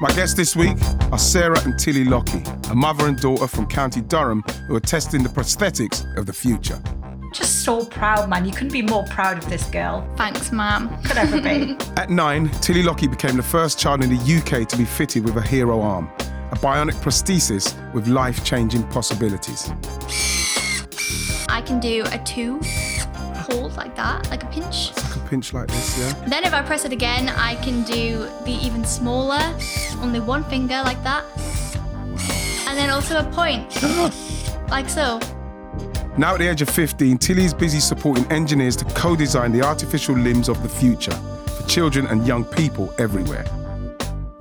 My guests this week are Sarah and Tilly Lockie, a mother and daughter from County Durham who are testing the prosthetics of the future. Just so proud, man. You couldn't be more proud of this girl. Thanks, Mum. Could ever be. At nine, Tilly Lockie became the first child in the UK to be fitted with a hero arm, a bionic prosthesis with life changing possibilities. I can do a two hold like that, like a pinch. Pinch like this, yeah? Then if I press it again, I can do the even smaller, only one finger like that. And then also a point, like so. Now at the age of 15, Tilly is busy supporting engineers to co design the artificial limbs of the future for children and young people everywhere.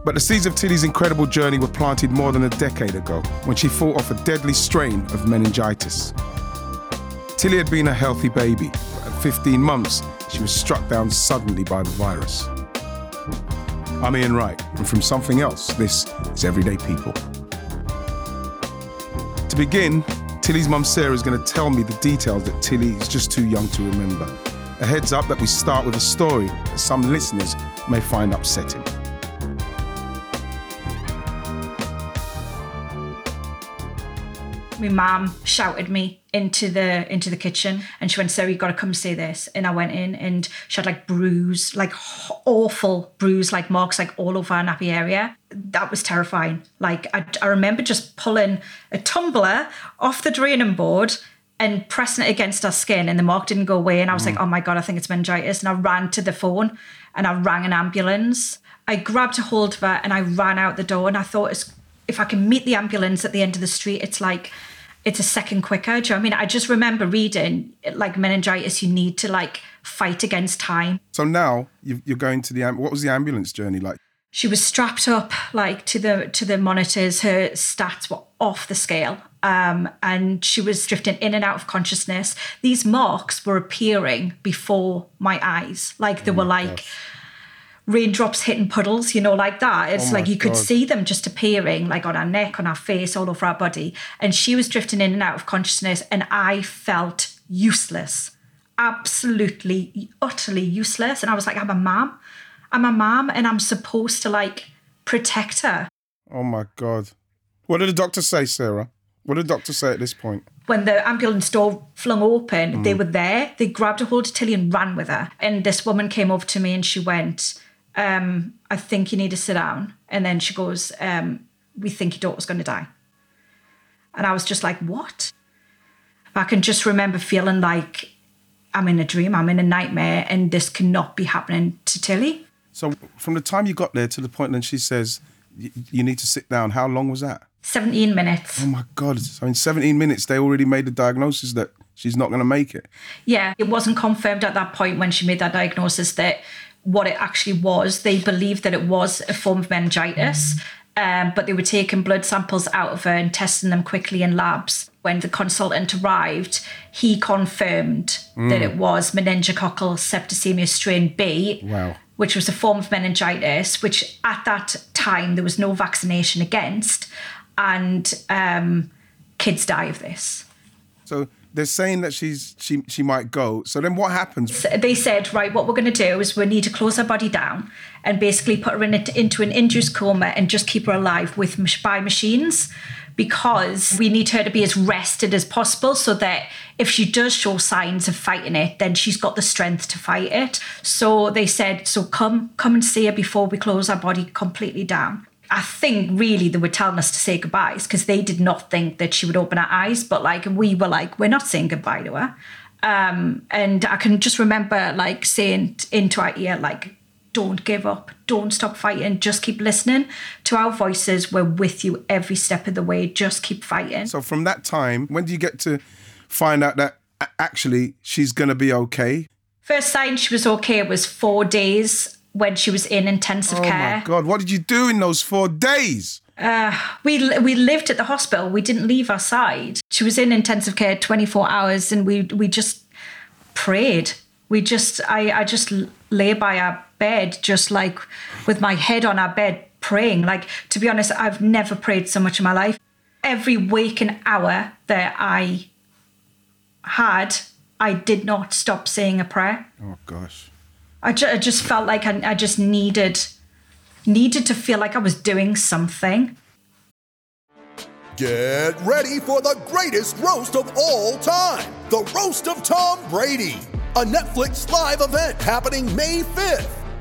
But the seeds of Tilly's incredible journey were planted more than a decade ago when she fought off a deadly strain of meningitis. Tilly had been a healthy baby, but at 15 months, she was struck down suddenly by the virus. I'm Ian Wright, and from something else, this is Everyday People. To begin, Tilly's mum Sarah is going to tell me the details that Tilly is just too young to remember. A heads up that we start with a story that some listeners may find upsetting. My mum shouted me into the into the kitchen and she went so you got to come see this. And i went in and she had like bruise like awful bruise like marks like all over her nappy area. That was terrifying. Like I, I remember just pulling a tumbler off the draining board and pressing it against her skin and the mark didn't go away and i was like mm. oh my god i think it's meningitis. And i ran to the phone and i rang an ambulance. I grabbed a hold of her and i ran out the door and i thought it's if I can meet the ambulance at the end of the street, it's like it's a second quicker. Do you know what I mean? I just remember reading like meningitis, you need to like fight against time. So now you- you're going to the am- what was the ambulance journey like? She was strapped up like to the to the monitors. Her stats were off the scale. Um, and she was drifting in and out of consciousness. These marks were appearing before my eyes. Like they were like raindrops hitting puddles, you know, like that. It's Oh like you could see them just appearing, like on our neck, on our face, all over our body. And she was drifting in and out of consciousness, and I felt useless, absolutely, utterly useless. And I was like, I'm a mom, I'm a mom, and I'm supposed to like protect her. Oh my god. What did the doctor say, Sarah? What did the doctor say at this point? when the ambulance door flung open, they mm. were there. They grabbed a hold of Tilly and ran with her. And this woman came over to me and she went, um, I think you need to sit down. And then she goes, um, We think your daughter's going to die. And I was just like, What? I can just remember feeling like I'm in a dream, I'm in a nightmare, and this cannot be happening to Tilly. So from the time you got there to the point when she says you need to sit down, how long was that? 17 minutes. Oh my god! So in 17 minutes, they already made the diagnosis that she's not going to make it. Yeah, it wasn't confirmed at that point when she made that diagnosis that what it actually was. They believed that it was a form of meningitis, um, but they were taking blood samples out of her and testing them quickly in labs. When the consultant arrived, he confirmed that it was meningococcal septicemia strain B, Wow. which was a form of meningitis, which at that time there was no vaccination against, and um, kids die of this. So they're saying that she's she she might go. So then what happens? they said, right, what we're going to do is we need to close her body down and basically put her in it, into an induced coma and just keep her alive with by machines because we need her to be as rested as possible so that if she does show signs of fighting it then she's got the strength to fight it so they said so come come and see her before we close our body completely down I think really they were telling us to say goodbyes because they did not think that she would open her eyes, but like we were like, we're not saying goodbye to her. Um, and I can just remember like saying into our ear, like, don't give up, don't stop fighting, just keep listening to our voices. We're with you every step of the way. Just keep fighting. So from that time, when do you get to find out that actually she's going to be okay? First sign she was okay was four days when she was in intensive Oh care. Oh my god! What did you do in those four days? Uh, we we lived at the hospital. We didn't leave our side. She was in intensive care 24 hours, and we we just prayed. We just I I just lay by our bed, just like with my head on our bed, praying. Like to be honest, I've never prayed so much in my life. Every waking hour that I had, I did not stop saying a prayer. Oh gosh! I, ju- I just felt like I, I just needed needed to feel like I was doing something. Get ready for the greatest roast of all time the Roast of Tom Brady, a Netflix live event happening May 5th.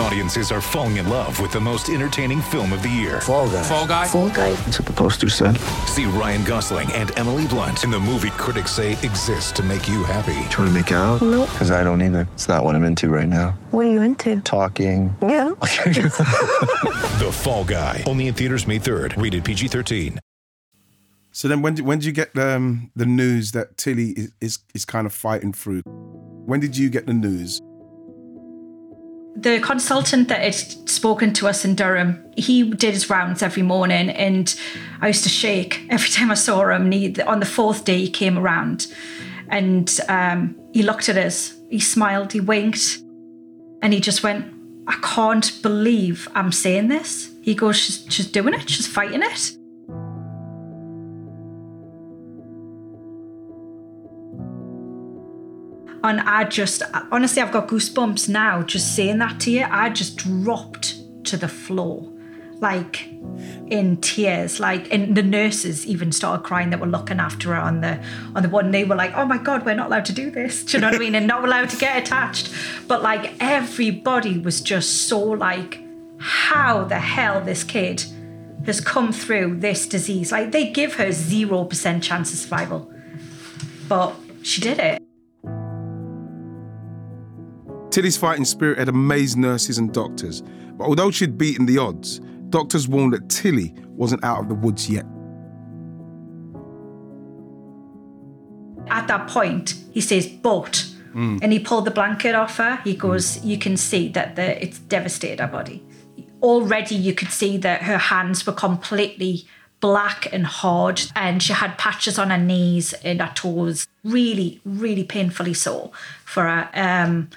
Audiences are falling in love with the most entertaining film of the year. Fall guy. Fall guy. Fall guy. That's what the poster said. See Ryan Gosling and Emily Blunt in the movie critics say exists to make you happy. Trying to make it out? Nope. Because I don't either. It's not what I'm into right now. What are you into? Talking. Yeah. The Fall Guy. Only in theaters May 3rd. Rated PG-13. So then, when did, when did you get um, the news that Tilly is, is is kind of fighting through? When did you get the news? The consultant that had spoken to us in Durham, he did his rounds every morning, and I used to shake every time I saw him. And he, on the fourth day, he came around, and um, he looked at us. He smiled, he winked, and he just went, "I can't believe I'm saying this." He goes, "She's, she's doing it. She's fighting it." And I just, honestly, I've got goosebumps now just saying that to you. I just dropped to the floor, like in tears. Like, and the nurses even started crying that were looking after her on the on the one. They were like, "Oh my god, we're not allowed to do this." Do you know what I mean? And not allowed to get attached. But like everybody was just so like, how the hell this kid has come through this disease? Like they give her zero percent chance of survival, but she did it. Tilly's fighting spirit had amazed nurses and doctors, but although she'd beaten the odds, doctors warned that Tilly wasn't out of the woods yet. At that point, he says, but, and he pulled the blanket off her. He goes, you can see that the, it's devastated her body. Already, you could see that her hands were completely black and hard, and she had patches on her knees and her toes, really, really painfully sore for her. Um,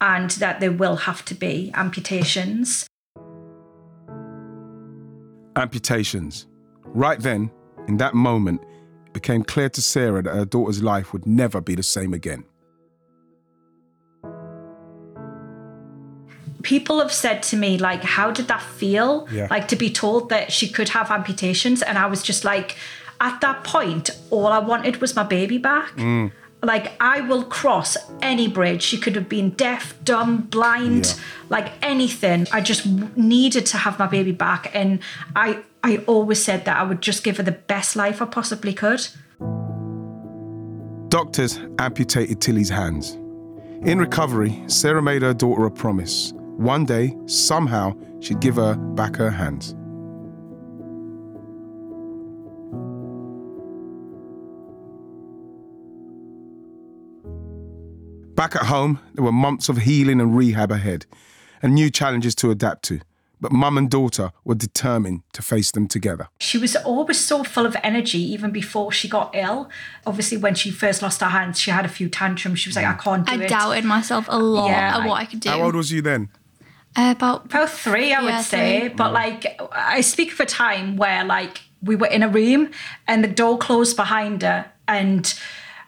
and that there will have to be amputations. Amputations. Right then, in that moment, it became clear to Sarah that her daughter's life would never be the same again. people have said to me like how did that feel Yeah. like to be told that she could have amputations and i was just like at that point all i wanted was my baby back mm. Like i will cross any bridge she could have been deaf dumb blind Yeah. like anything i just needed to have my baby back and i i always said that i would just give her the best life i possibly could Doctors amputated Tilly's hands. In recovery, Sarah made her daughter a promise. One day, somehow, she'd give her back her hands. Back at home, there were months of healing and rehab ahead, and new challenges to adapt to. But mum and daughter were determined to face them together. She was always so full of energy, even before she got ill. Obviously, when she first lost her hands, she had a few tantrums. She was like, I can't do I it. doubted myself a lot Yeah, of what I- I could do. How old was you then? Uh, about About three, I Yeah, would say. three. But like, I speak of a time where like we were in a room and the door closed behind her, and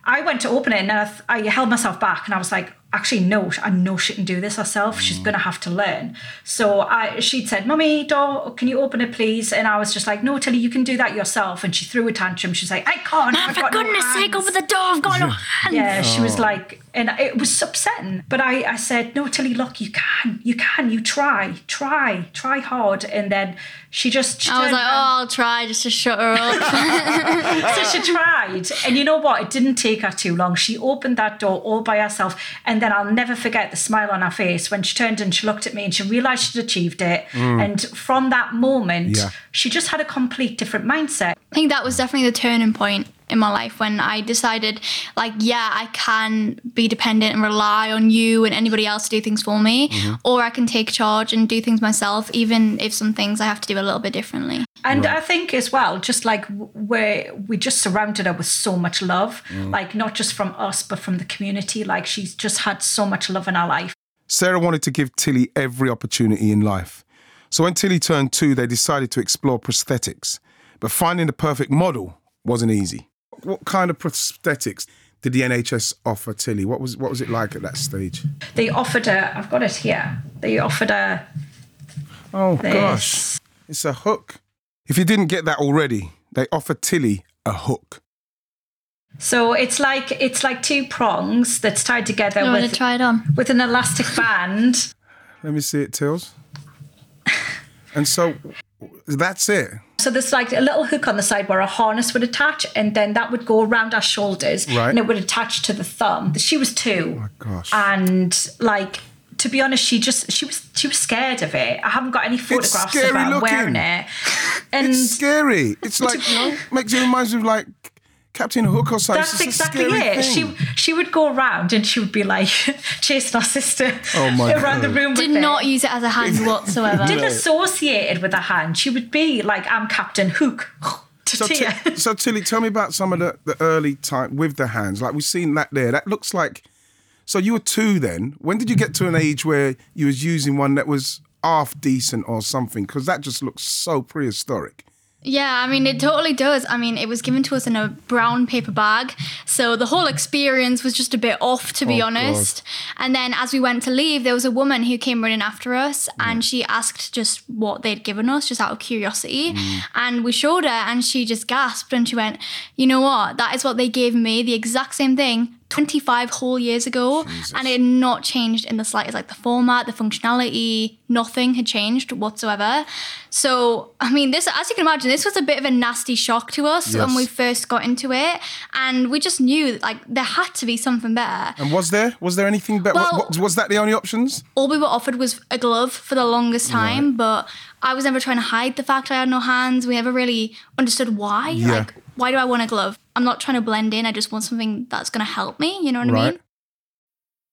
I went to open it and I, I held myself back and I was like, actually, no, I know she can do this herself. Mm. She's gonna have to learn. So I, she'd said, "Mummy, door, can you open it, please?" And I was just like, "No, Tilly, you can do that yourself." And she threw a tantrum. She's like, "I can't. I've for got no goodness sake, open the door! I've got no hands. Yeah, she Oh. was like, and it was upsetting. But I, I said, no, Tilly, look, you can, you can, you try, try, try hard. And then she just, she I was turned like, oh. I'll try just to shut her up. so she tried. And you know what? It didn't take her too long. She opened that door all by herself. And then I'll never forget the smile on her face when she turned and she looked at me and she realized she'd achieved it. Mm. And from that moment, Yeah. she just had a complete different mindset. I think that was definitely the turning point in my life when I decided, like, yeah, I can be dependent and rely on you and anybody else to do things for me, mm-hmm. or I can take charge and do things myself, even if some things I have to do a little bit differently. And I think as well, just like where we just surrounded her with so much love, mm. like not just from us, but from the community. Like she's just had so much love in her life. Sarah wanted to give Tilly every opportunity in life. So when Tilly turned two, they decided to explore prosthetics. But finding the perfect model wasn't easy. What kind of prosthetics did the NHS offer Tilly? What was what was it like at that stage? They offered her, I've got it here. They offered a. Oh this. gosh, it's a hook. If you didn't get that already, they offered Tilly a hook. So it's like it's like two prongs that's tied together I want with to try it on. with an elastic band. Let me see it, Tills. And so that's it. So there's like a little hook on the side where a harness would attach, and then that would go around our shoulders, Right. and it would attach to the thumb. She was two, Oh gosh. and like to be honest, she just she was she was scared of it. I haven't got any photographs of scary her looking. wearing it, and it's scary. It's like you know, makes you reminds me of like Captain Hook or something. That's It's just a exactly scary it. thing. She she would go around and she would be like chasing our sister Oh my around the room. Did with not it. use it as a hand whatsoever. Didn't associate it with a hand. She would be like, "I'm Captain Hook." To So, Tia. Ti- so Tilly, tell me about some of the, the early time with the hands. Like we've seen that there. That looks like. So you were two then. When did you get to an age where you was using one that was half decent or something? Because that just looks so prehistoric. Yeah, I mean, it totally does. I mean, it was given to us in a brown paper bag. So the whole experience was just a bit off, to be Oh, honest. And then as we went to leave, there was a woman who came running after us Mm. and she asked just what they'd given us, just out of curiosity. Mm. And we showed her and she just gasped and she went, You know what? That is what they gave me, the exact same thing. 25 whole years ago, and it had not changed in the slightest. Like the format, the functionality, nothing had changed whatsoever. So, I mean, this, as you can imagine, this was a bit of a nasty shock to us when we first got into it, and we just knew like there had to be something better. And was there was there anything better? Well- was that the only options? All we were offered was a glove for the longest time, but I was never trying to hide the fact I had no hands. We never really understood why. Yeah. Like, why do I want a glove? I'm not trying to blend in. I just want something that's going to help me. You know what I mean?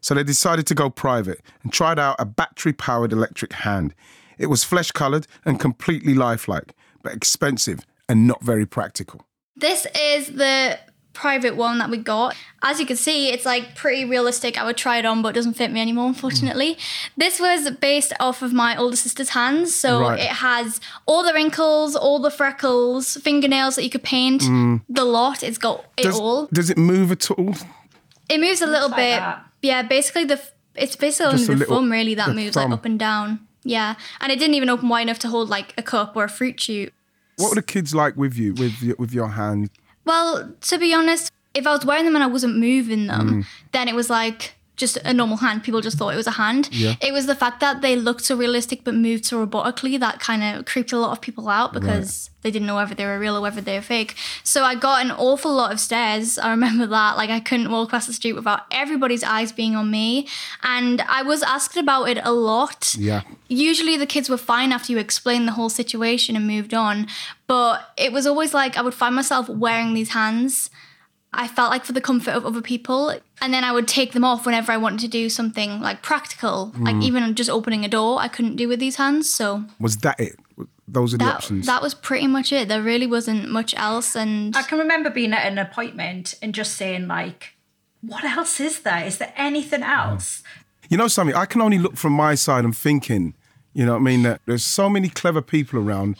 So they decided to go private and tried out a battery powered electric hand. It was flesh coloured and completely lifelike, but expensive and not very practical. This is the private one that we got. As you can see, it's like pretty realistic. I would try it on, but it doesn't fit me anymore, unfortunately. Mm. This was based off of my older sister's hands. So Right. it has all the wrinkles, all the freckles, fingernails that you could paint, mm. the lot. It's got it Does, all. does it move at all? It moves a little like bit. that. Yeah, basically the it's basically Just only the thumb really that moves thumb. like up and down. Yeah, and it didn't even open wide enough to hold like a cup or a fruit shoot. What were the kids like with you, with your, with your hand? Well, to be honest, if I was wearing them and I wasn't moving them, mm. then it was like just a normal hand. People just thought it was a hand. Yeah. It was the fact that they looked so realistic but moved so robotically that kind of creeped a lot of people out because they didn't know whether they were real or whether they were fake. So I got an awful lot of stares. I remember that. Like I couldn't walk across the street without everybody's eyes being on me. And I was asked about it a lot. Yeah. Usually the kids were fine after you explained the whole situation and moved on. But it was always like I would find myself wearing these hands. I felt like for the comfort of other people. And then I would take them off whenever I wanted to do something like practical, like Mm. even just opening a door, I couldn't do with these hands. So Was that it? Those are the that, options. that was pretty much it. There really wasn't much else. And I can remember being at an appointment and just saying, like, what else is there? Is there anything else? You know something? I can only look from my side and thinking, you know what I mean, that there's so many clever people around,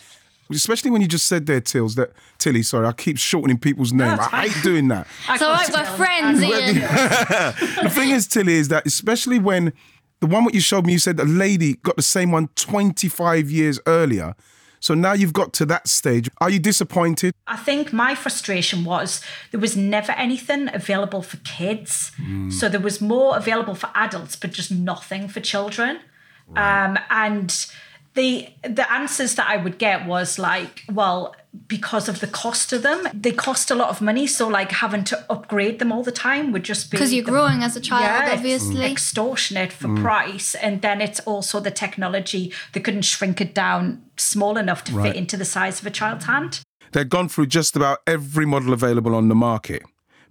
especially when you just said there, Tills, that Tilly, sorry, I keep shortening people's names. I hate doing that. it's all right, we're friends, Ian. the thing is, Tilly, is that especially when the one what you showed me, you said a lady got the same one 25 years earlier. So now you've got to that stage. Are you disappointed? I think my frustration was there was never anything available for kids. So there was more available for adults, but just nothing for children. Um, and the the answers that I would get was like, well, because of the cost of them, they cost a lot of money. So like having to upgrade them all the time would just be Because you're the- growing as a child, Yeah, it's obviously. extortionate for Mm. price. And then it's also the technology. They couldn't shrink it down small enough to Right. fit into the size of a child's hand. They've gone through just about every model available on the market,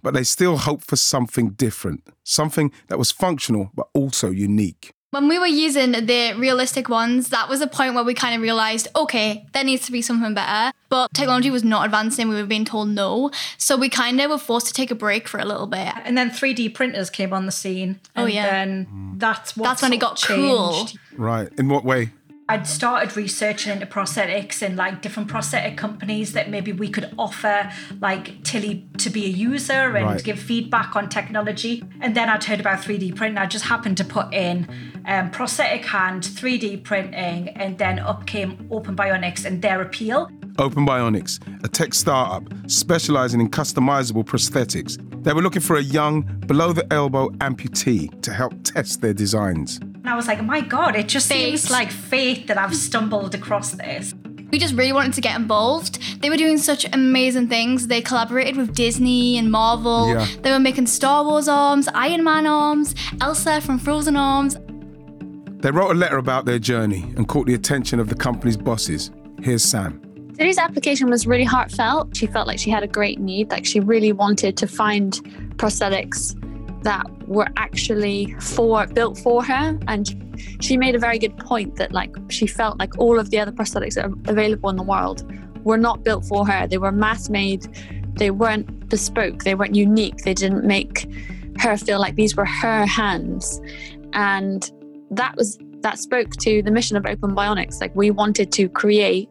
but they still hope for something different, something that was functional but also unique. When we were using the realistic ones, that was a point where we kind of realized, okay, there needs to be something better. But technology was not advancing. We were being told no. So we kind of were forced to take a break for a little bit. And then 3D printers came on the scene. Oh, and yeah. Then that's what That's when it got of cool. changed. Right. In what way? I'd started researching into prosthetics and like different prosthetic companies that maybe we could offer like Tilly to be a user and Right. give feedback on technology. And then I'd heard about 3D printing. I just happened to put in um, prosthetic hand, 3D printing, and then up came Open Bionics and their appeal. Open Bionics, a tech startup specializing in customizable prosthetics. They were looking for a young, below the elbow amputee to help test their designs. And I was like, my God, it just Fate. seems like fate that I've stumbled across this. We just really wanted to get involved. They were doing such amazing things. They collaborated with Disney and Marvel. Yeah. They were making Star Wars arms, Iron Man arms, Elsa from Frozen arms. They wrote a letter about their journey and caught the attention of the company's bosses. Here's Sam. Today's application was really heartfelt. She felt like she had a great need, like she really wanted to find prosthetics that were actually for built for her and she made a very good point that like she felt like all of the other prosthetics that are available in the world were not built for her. They were mass made. They weren't bespoke. They weren't unique. They didn't make her feel like these were her hands. And that was that spoke to the mission of Open Bionics. Like we wanted to create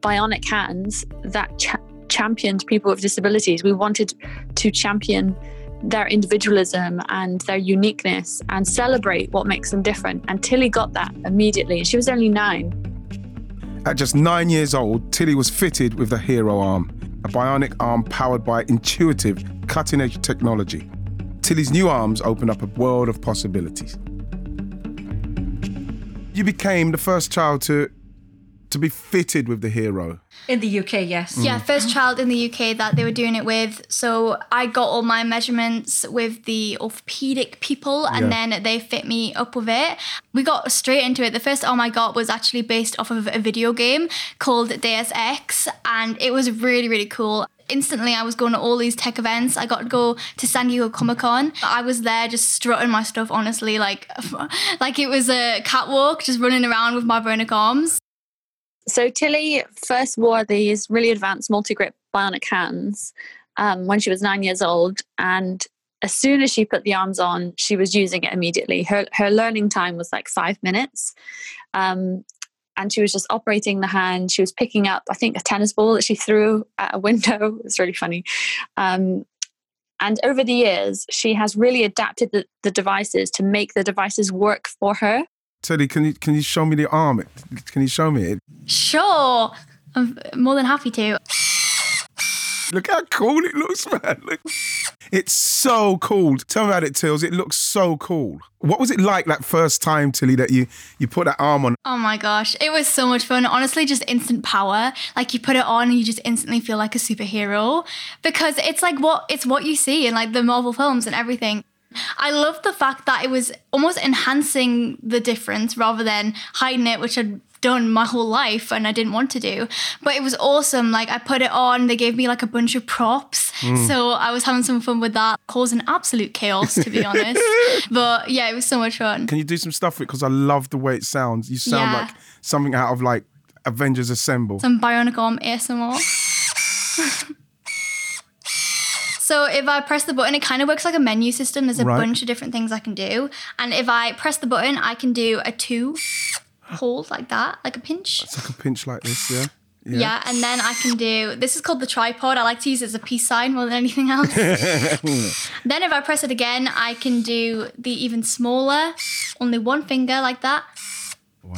bionic hands that cha- championed people with disabilities. We wanted to champion their individualism and their uniqueness and celebrate what makes them different. And Tilly got that immediately. She was only nine. At just nine years old, Tilly was fitted with the Hero Arm, a bionic arm powered by intuitive, cutting edge technology. Tilly's new arms opened up a world of possibilities. You became the first child to, to be fitted with the Hero. In the UK, yes. Yeah, first child in the UK that they were doing it with. So I got all my measurements with the orthopedic people and Yeah. then they fit me up with it. We got straight into it. The first arm I got was actually based off of a video game called Deus Ex and it was really, really cool. Instantly, I was going to all these tech events. I got to go to San Diego Comic Con. I was there just strutting my stuff, honestly, like, like it was a catwalk, just running around with my bionic arms. So Tilly first wore these really advanced multi-grip bionic hands um, when she was nine years old, and as soon as she put the arms on, she was using it immediately. Her her learning time was like five minutes, um, and she was just operating the hand. She was picking up, I think, a tennis ball that she threw at a window. It's really funny. Um, and over the years, she has really adapted the, the devices to make the devices work for her. Tilly, can you, can you show me the arm? Can you show me it? Sure, I'm more than happy to. Look how cool it looks, man. Look. It's so cool. Tell me about it, Tills. It looks so cool. What was it like that first time, Tilly, that you you put that arm on? Oh my gosh, it was so much fun. Honestly, just instant power. Like you put it on and you just instantly feel like a superhero because it's like what it's what you see in like the Marvel films and everything. I love the fact that it was almost enhancing the difference rather than hiding it, which I'd done my whole life and I didn't want to do. But it was awesome. Like I put it on, they gave me like a bunch of props. Mm. So I was having some fun with that, causing absolute chaos to be honest. But yeah, it was so much fun. Can you do some stuff with it? Because I love the way it sounds. You sound Yeah. like something out of like Avengers Assemble. Some bionic arm ASMR. So if I press the button, it kind of works like a menu system. There's a Right. bunch of different things I can do. And if I press the button, I can do a two hold like that, like a pinch. It's like a pinch like this, yeah? Yeah. yeah. and then I can do this is called the tripod. I like to use it as a peace sign more than anything else. then if I press it again, I can do the even smaller, only one finger like that. Wow.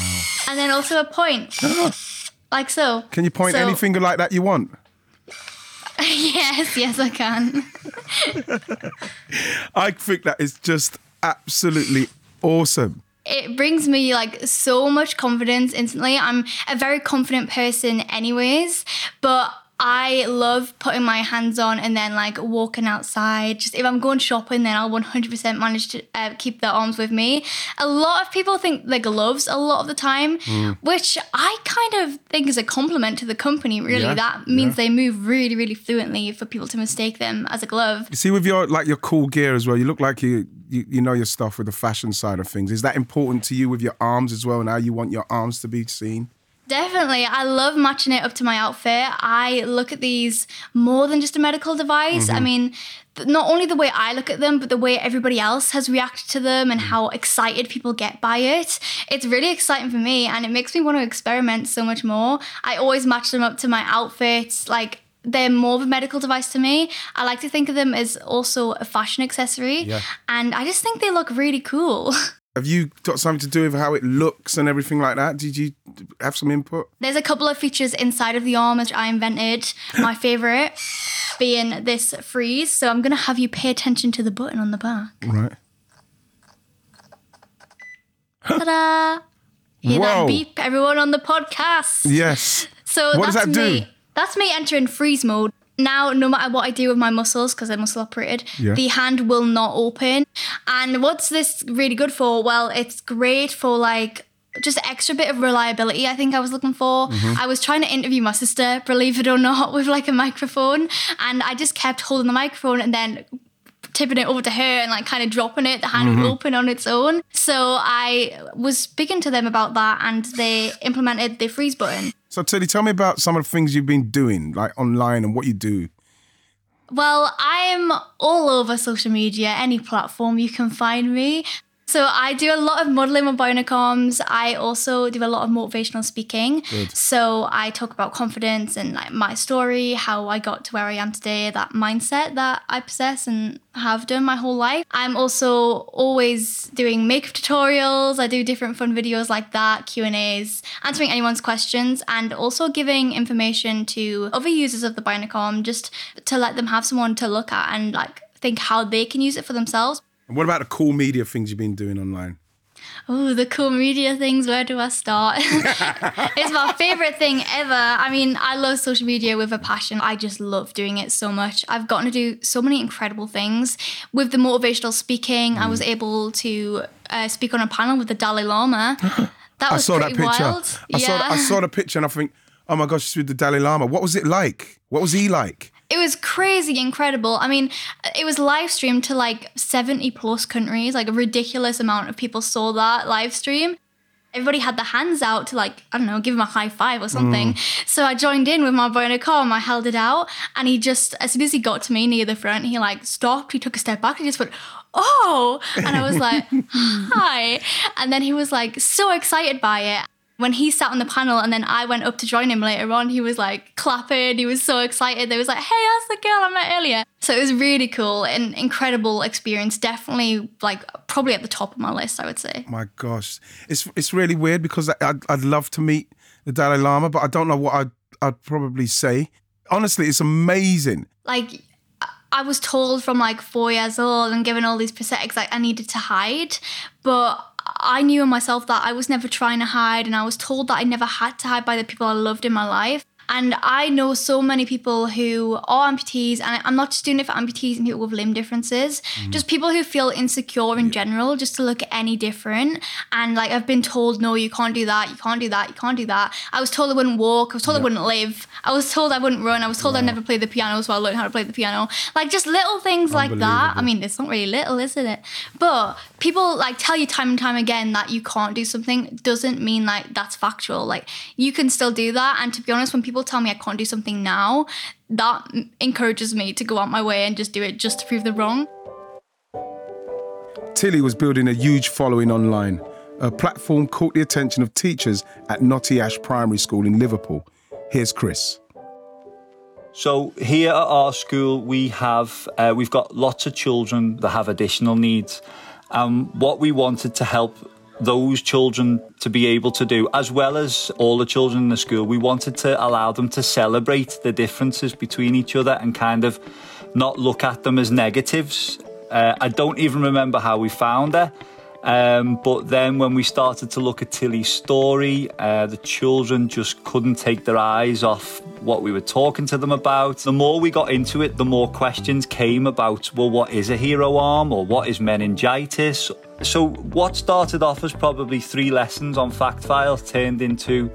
And then also a point. like so. Can you point So- any finger like that you want? yes, yes, I can. I think that is just absolutely awesome. It brings me like so much confidence instantly. I'm a very confident person, anyways, but I love putting my hands on and then like walking outside. Just if I'm going shopping, then I'll 100% manage to uh, keep the arms with me. A lot of people think they're gloves a lot of the time, which I kind of think is a compliment to the company, really. Yeah, that means yeah. they move really, really fluently for people to mistake them as a glove. You see, with your like your cool gear as well, you look like you, you you know your stuff with the fashion side of things. Is that important to you with your arms as well, and how you want your arms to be seen? Definitely. I love matching it up to my outfit. I look at these more than just a medical device. I mm-hmm. mean, not only the way I look at them, but the way everybody else has reacted to them and mm-hmm. how excited people get by it. It's really exciting for me and it makes me want to experiment so much more. I always match them up to my outfits. Like, they're more of a medical device to me. I like to think of them as also a fashion accessory. Yeah. And I just think they look really cool. Have you got something to do with how it looks and everything like that? Did you have some input? There's a couple of features inside of the arm which I invented. My favorite being this freeze. So I'm gonna have you pay attention to the button on the back. Right. Ta-da! Hear Whoa. that beep, everyone on the podcast. Yes. So What does that's that do? me. That's me entering freeze mode. Now, no matter what I do with my muscles, because they're muscle operated, Yeah. the hand will not open. And what's this really good for? Well, it's great for like just extra bit of reliability. I think I was looking for. Mm-hmm. I was trying to interview my sister, believe it or not, with like a microphone, and I just kept holding the microphone and then tipping it over to her and like kind of dropping it. The hand Mm-hmm. would open on its own. So I was speaking to them about that, and they implemented the freeze button. So, Tilly, tell me about some of the things you've been doing, like online and what you do. Well, I'm all over social media, any platform you can find me. So I do a lot of modeling on bionic. I also do a lot of motivational speaking. So I talk about confidence and like my story, how I got to where I am today, that mindset that I possess and have done my whole life. I'm also always doing makeup tutorials. I do different fun videos like that, Q&As, answering anyone's questions and also giving information to other users of the bionic just to let them have someone to look at and like think how they can use it for themselves. And what about the cool media things you've been doing online? Oh, the cool media things. Where do I start? it's my favorite thing ever. I mean, I love social media with a passion. I just love doing it so much. I've gotten to do so many incredible things. With the motivational speaking, I was Mm. able to uh, speak on a panel with the Dalai Lama. That was I saw that picture. wild. I yeah. saw I saw the picture and I think, oh my gosh, it's with the Dalai Lama. What was it like? What was he like? It was crazy incredible. I mean, it was live streamed to like 70 plus countries, like a ridiculous amount of people saw that live stream. Everybody had their hands out to like, I don't know, give him a high five or something. Mm. So I joined in with my boy in bionic arm, I held it out, and he just, as soon as he got to me near the front, he like stopped, he took a step back, and he just went, oh, and I was like, hi. And then he was like so excited by it. When he sat on the panel and then I went up to join him later on, he was like clapping. He was so excited. They was like, hey, that's the girl I met earlier. So it was really cool and incredible experience. Definitely like probably at the top of my list, I would say. My gosh, it's it's really weird because I- I'd, I'd love to meet the Dalai Lama, but I don't know what I'd I'd probably say. Honestly, it's amazing. Like, I- I was told from like four years old and given all these prosthetics like I needed to hide, but I knew in myself that I was never trying to hide, and I was told that I never had to hide by the people I loved in my life. And I know so many people who are amputees, and I'm not just doing it for amputees and people with limb differences, mm-hmm. just people who feel insecure in general, just to look any different. And like I've been told, no, you can't do that, you can't do that, you can't do that. I was told I wouldn't walk, I was told I wouldn't live, I was told I wouldn't run, I was told I'd never play the piano, so I learned how to play the piano. Like just little things like that. I mean, it's not really little, isn't it? But people like tell you time and time again that you can't do something doesn't mean like that's factual. Like you can still do that. And to be honest, when people tell me I can't do something now, that encourages me to go out my way and just do it just to prove them wrong. Tilly was building a huge following online. Her platform caught the attention of teachers at Knotty Ash Primary School in Liverpool. Here's Chris. So here at our school, we have uh, we've got lots of children that have additional needs. Um, what we wanted to help those children to be able to do, as well as all the children in the school, we wanted to allow them to celebrate the differences between each other and kind of not look at them as negatives. Uh, I don't even remember how we found her. Um, but then when we started to look at Tilly's story, uh, the children just couldn't take their eyes off what we were talking to them about. The more we got into it, the more questions came about, well, what is a hero arm or what is meningitis? So what started off as probably three lessons on fact files turned into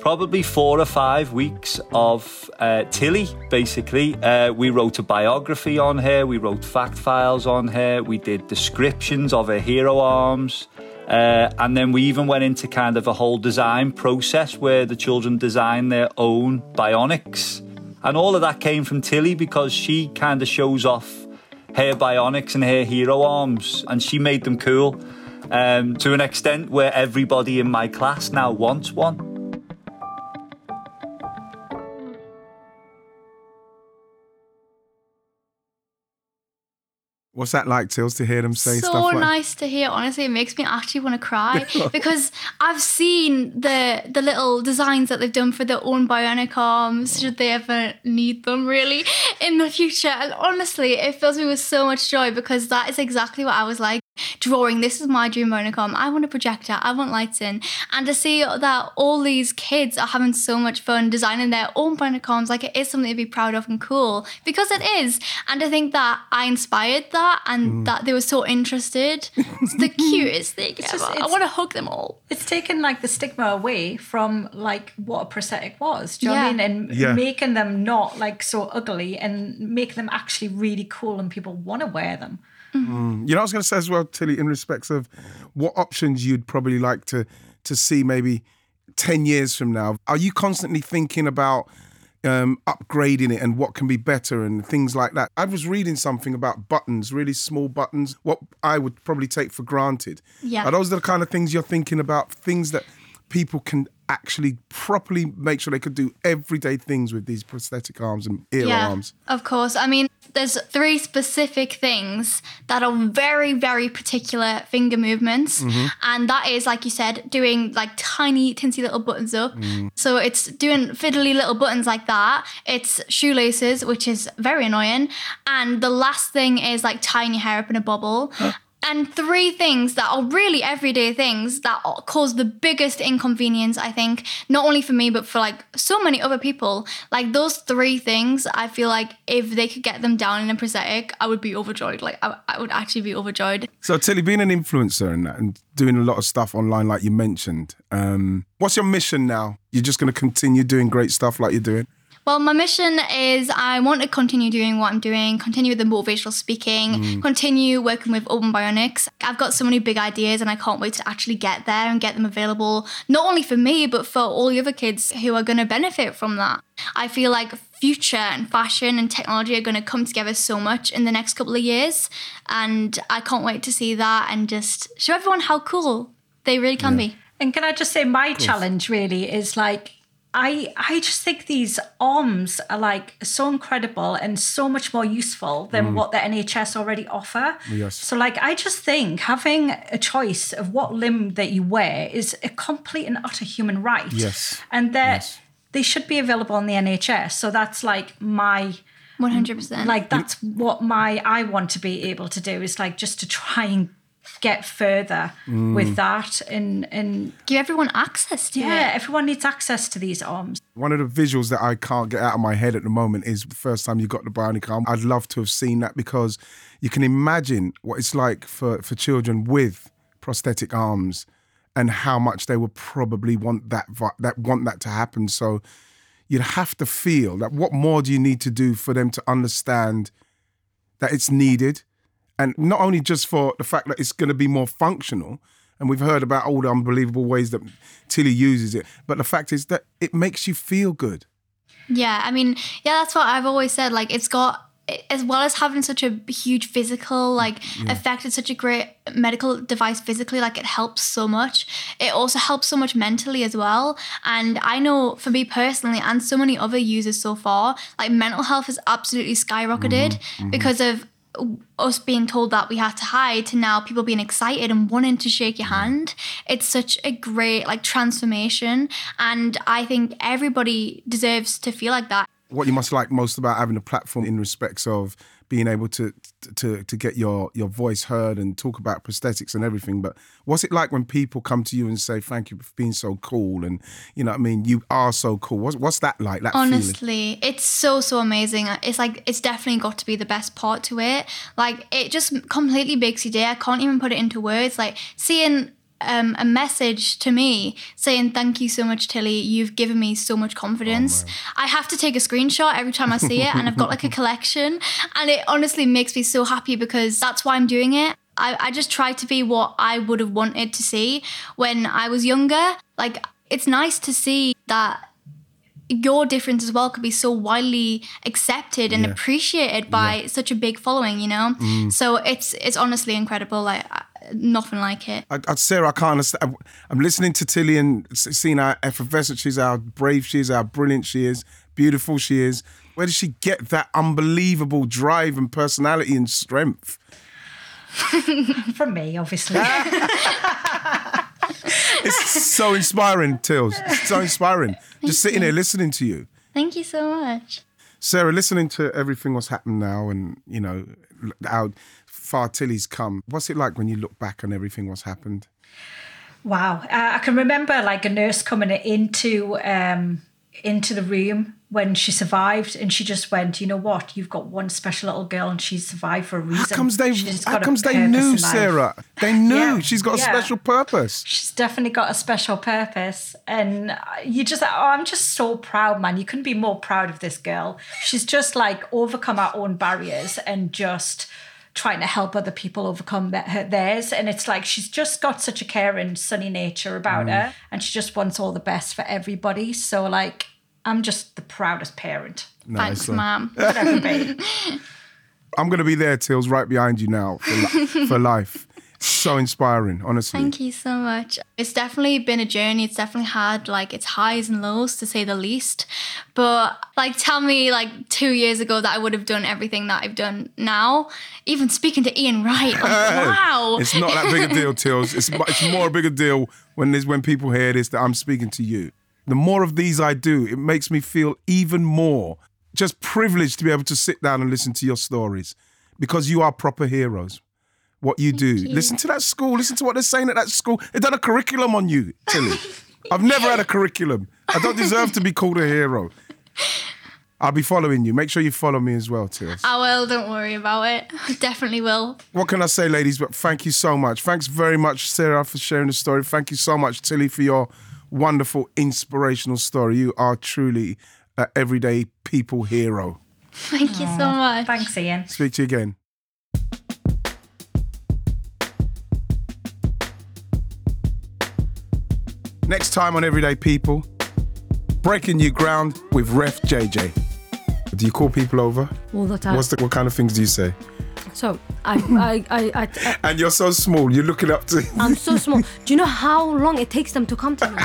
probably four or five weeks of uh, Tilly, basically. Uh, we wrote a biography on her, we wrote fact files on her, we did descriptions of her hero arms. Uh, and then we even went into kind of a whole design process where the children designed their own bionics. And all of that came from Tilly because she kind of shows off her bionics and hair hero arms, and she made them cool um, to an extent where everybody in my class now wants one. What's that like, Tills, to hear them say so stuff like nice to hear. Honestly, it makes me actually want to cry because I've seen the the little designs that they've done for their own bionic arms. Should they ever need them, really, in the future? And honestly, it fills me with so much joy because that is exactly what I was like drawing. This is my dream bionic arm. I want a projector. I want lights in, and to see that all these kids are having so much fun designing their own bionic arms, like it is something to be proud of and cool because it is. And I think that I inspired that and mm. that they were so interested. It's the cutest thing It's just- ever. I want to hug them all. It's taken like the stigma away from like what a prosthetic was. Do you know what I Yeah. mean? And Yeah. making them not like so ugly and make them actually really cool and people want to wear them. You know, I was going to say as well, Tilly, in respects of what options you'd probably like to to see maybe ten years from now. Are you constantly thinking about um, upgrading it and what can be better and things like that? I was reading something about buttons, really small buttons, what I would probably take for granted. Yeah. Are those the kind of things you're thinking about? Things that people can actually properly make sure they could do everyday things with these prosthetic arms and ear arms. Of course. I mean, there's three specific things that are very, very particular finger movements. Mm-hmm. And that is, like you said, doing like tiny, tinsy little buttons up. Mm. So it's doing fiddly little buttons like that. It's shoelaces, which is very annoying. And the last thing is like tying your hair up in a bubble. And three things that are really everyday things that cause the biggest inconvenience, I think, not only for me, but for like so many other people. Like those three things, I feel like if they could get them down in a prosthetic, I would be overjoyed. Like I, I would actually be overjoyed. So, Tilly, being an influencer and and doing a lot of stuff online, like you mentioned, um, what's your mission now? You're just going to continue doing great stuff like you're doing? Well, my mission is I want to continue doing what I'm doing, continue with the motivational speaking, mm. continue working with Open Bionics. I've got so many big ideas and I can't wait to actually get there and get them available, not only for me, but for all the other kids who are going to benefit from that. I feel like future and fashion and technology are going to come together so much in the next couple of years. And I can't wait to see that and just show everyone how cool they really can be. And can I just say my challenge really is like I I just think these arms are like so incredible and so much more useful than mm. what the NHS already offer. Yes. So like I just think having a choice of what limb that you wear is a complete and utter human right. Yes. And that they should be available on the NHS. So that's like my 100%. like that's what my I want to be able to do is like just to try and get further Mm. with that and and give everyone access to yeah, it. everyone needs access to these arms. One of the visuals that I can't get out of my head at the moment is the first time you got the bionic arm. I'd love to have seen that because you can imagine what it's like for, for children with prosthetic arms and how much they would probably want that that want that to happen. So you'd have to feel that what more do you need to do for them to understand that it's needed and not only just for the fact that it's going to be more functional and we've heard about all the unbelievable ways that tilly uses it but the fact is that it makes you feel good Yeah, I mean, yeah, that's what I've always said. Like, it's got, as well as having such a huge physical like Yeah. effect, it's such a great medical device physically. Like, it helps so much. It also helps so much mentally as well. And I know for me personally, and so many other users so far, like mental health has absolutely skyrocketed mhm. because of us being told that we had to hide to now people being excited and wanting to shake your mm-hmm. hand. It's such a great like transformation and i think everybody deserves to feel like that. What you must like most about having a platform in respects of being able to to to get your your voice heard and talk about prosthetics and everything but what's it like when people come to you and say thank you for being so cool and you know i mean you are so cool. What's, what's that like that feeling? Honestly it's so so amazing. It's like it's definitely got to be the best part to it. Like it just completely makes your day. I can't even put it into words. Like seeing um, a message to me saying thank you so much tilly. You've given me so much confidence. I have to take a screenshot every time i see it and i've got like a collection and it honestly makes me so happy because that's why i'm doing it. I, I just try to be what i would have wanted to see when i was younger. Like it's nice to see that your difference as well could be so widely accepted and Yeah. appreciated by such a big following you know? Mm. so it's it's honestly incredible. Like nothing like it I, I, Sarah, I can't understand. I'm listening to Tilly and seeing how effervescent she is, how brave she is, how brilliant she is, beautiful she is. Where does she get that unbelievable drive and personality and strength? From me, obviously. It's so inspiring, Tills. It's so inspiring. Just sitting there listening to you. thank you so much Sarah, listening to everything what's happened now and, you know, how far Tilly's come, what's it like when you look back on everything what's happened? Wow, uh, I can remember like a nurse coming into um, into the room when she survived, and she just went, "You know what? You've got one special little girl, and she's survived for a reason." How comes they, how comes they knew. Sarah? They knew. Yeah, She's got a yeah. special purpose. She's definitely got a special purpose, and you just, oh, I'm just so proud, man. You couldn't be more proud of this girl. She's just like overcome our own barriers and just trying to help other people overcome their, her, theirs. And it's like she's just got such a caring, sunny nature about Mm. her, and she just wants all the best for everybody. So, like, I'm just the proudest parent. Nice thanks one. mom Could ever be. I'm going to be there, Tills, right behind you now for, li- for life. So inspiring, honestly. Thank you so much. It's definitely been a journey. It's definitely had like its highs and lows to say the least. But like tell me like 2 years ago that I would have done everything that I've done now. Even speaking to Ian Wright. Like, wow. It's not that big a deal, Tills. It's, it's more a bigger deal when there's when people hear this that I'm speaking to you. The more of these I do, it makes me feel even more just privileged to be able to sit down and listen to your stories because you are proper heroes. What you do. you. Listen to that school. Listen to what they're saying at that school. They've done a curriculum on you, Tilly. I've never had a curriculum. I don't deserve to be called a hero. I'll be following you. Make sure you follow me as well, Tills. I will, don't worry about it. Definitely will. what can I say, ladies? But thank you so much. Thanks very much, Sarah, for sharing the story. Thank you so much, Tilly, for your wonderful, inspirational story. You are truly an everyday people hero. Thank you so much. Thanks, Ian. Speak to you again. Next time on Everyday People, breaking new ground with Ref JJ. Do you call people over? All the time. What's the, what kind of things do you say? So I, I, I, I, I, And you're so small, you're looking up to. I'm so small. Do you know how long it takes them to come to me?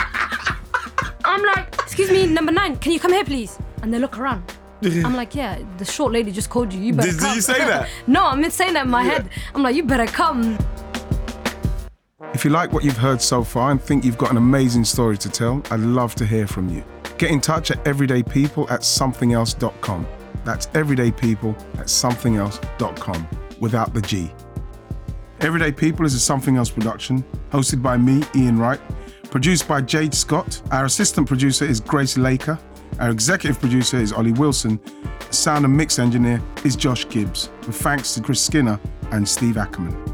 I'm like, excuse me, number nine, can you come here, please? And they look around. I'm like, yeah, the short lady just called you. You better Did- did come. you say that? no, I'm saying that in my Yeah. head. I'm like, you better come. If you like what you've heard so far and think you've got an amazing story to tell, I'd love to hear from you. Get in touch at everydaypeople at somethingelse.com. That's everydaypeople at somethingelse.com without the G. Everyday People is a Something Else production, hosted by me, Ian Wright, produced by Jade Scott. Our assistant producer is Grace Laker. Our executive producer is Ollie Wilson. Sound and mix engineer is Josh Gibbs, with thanks to Chris Skinner and Steve Ackerman.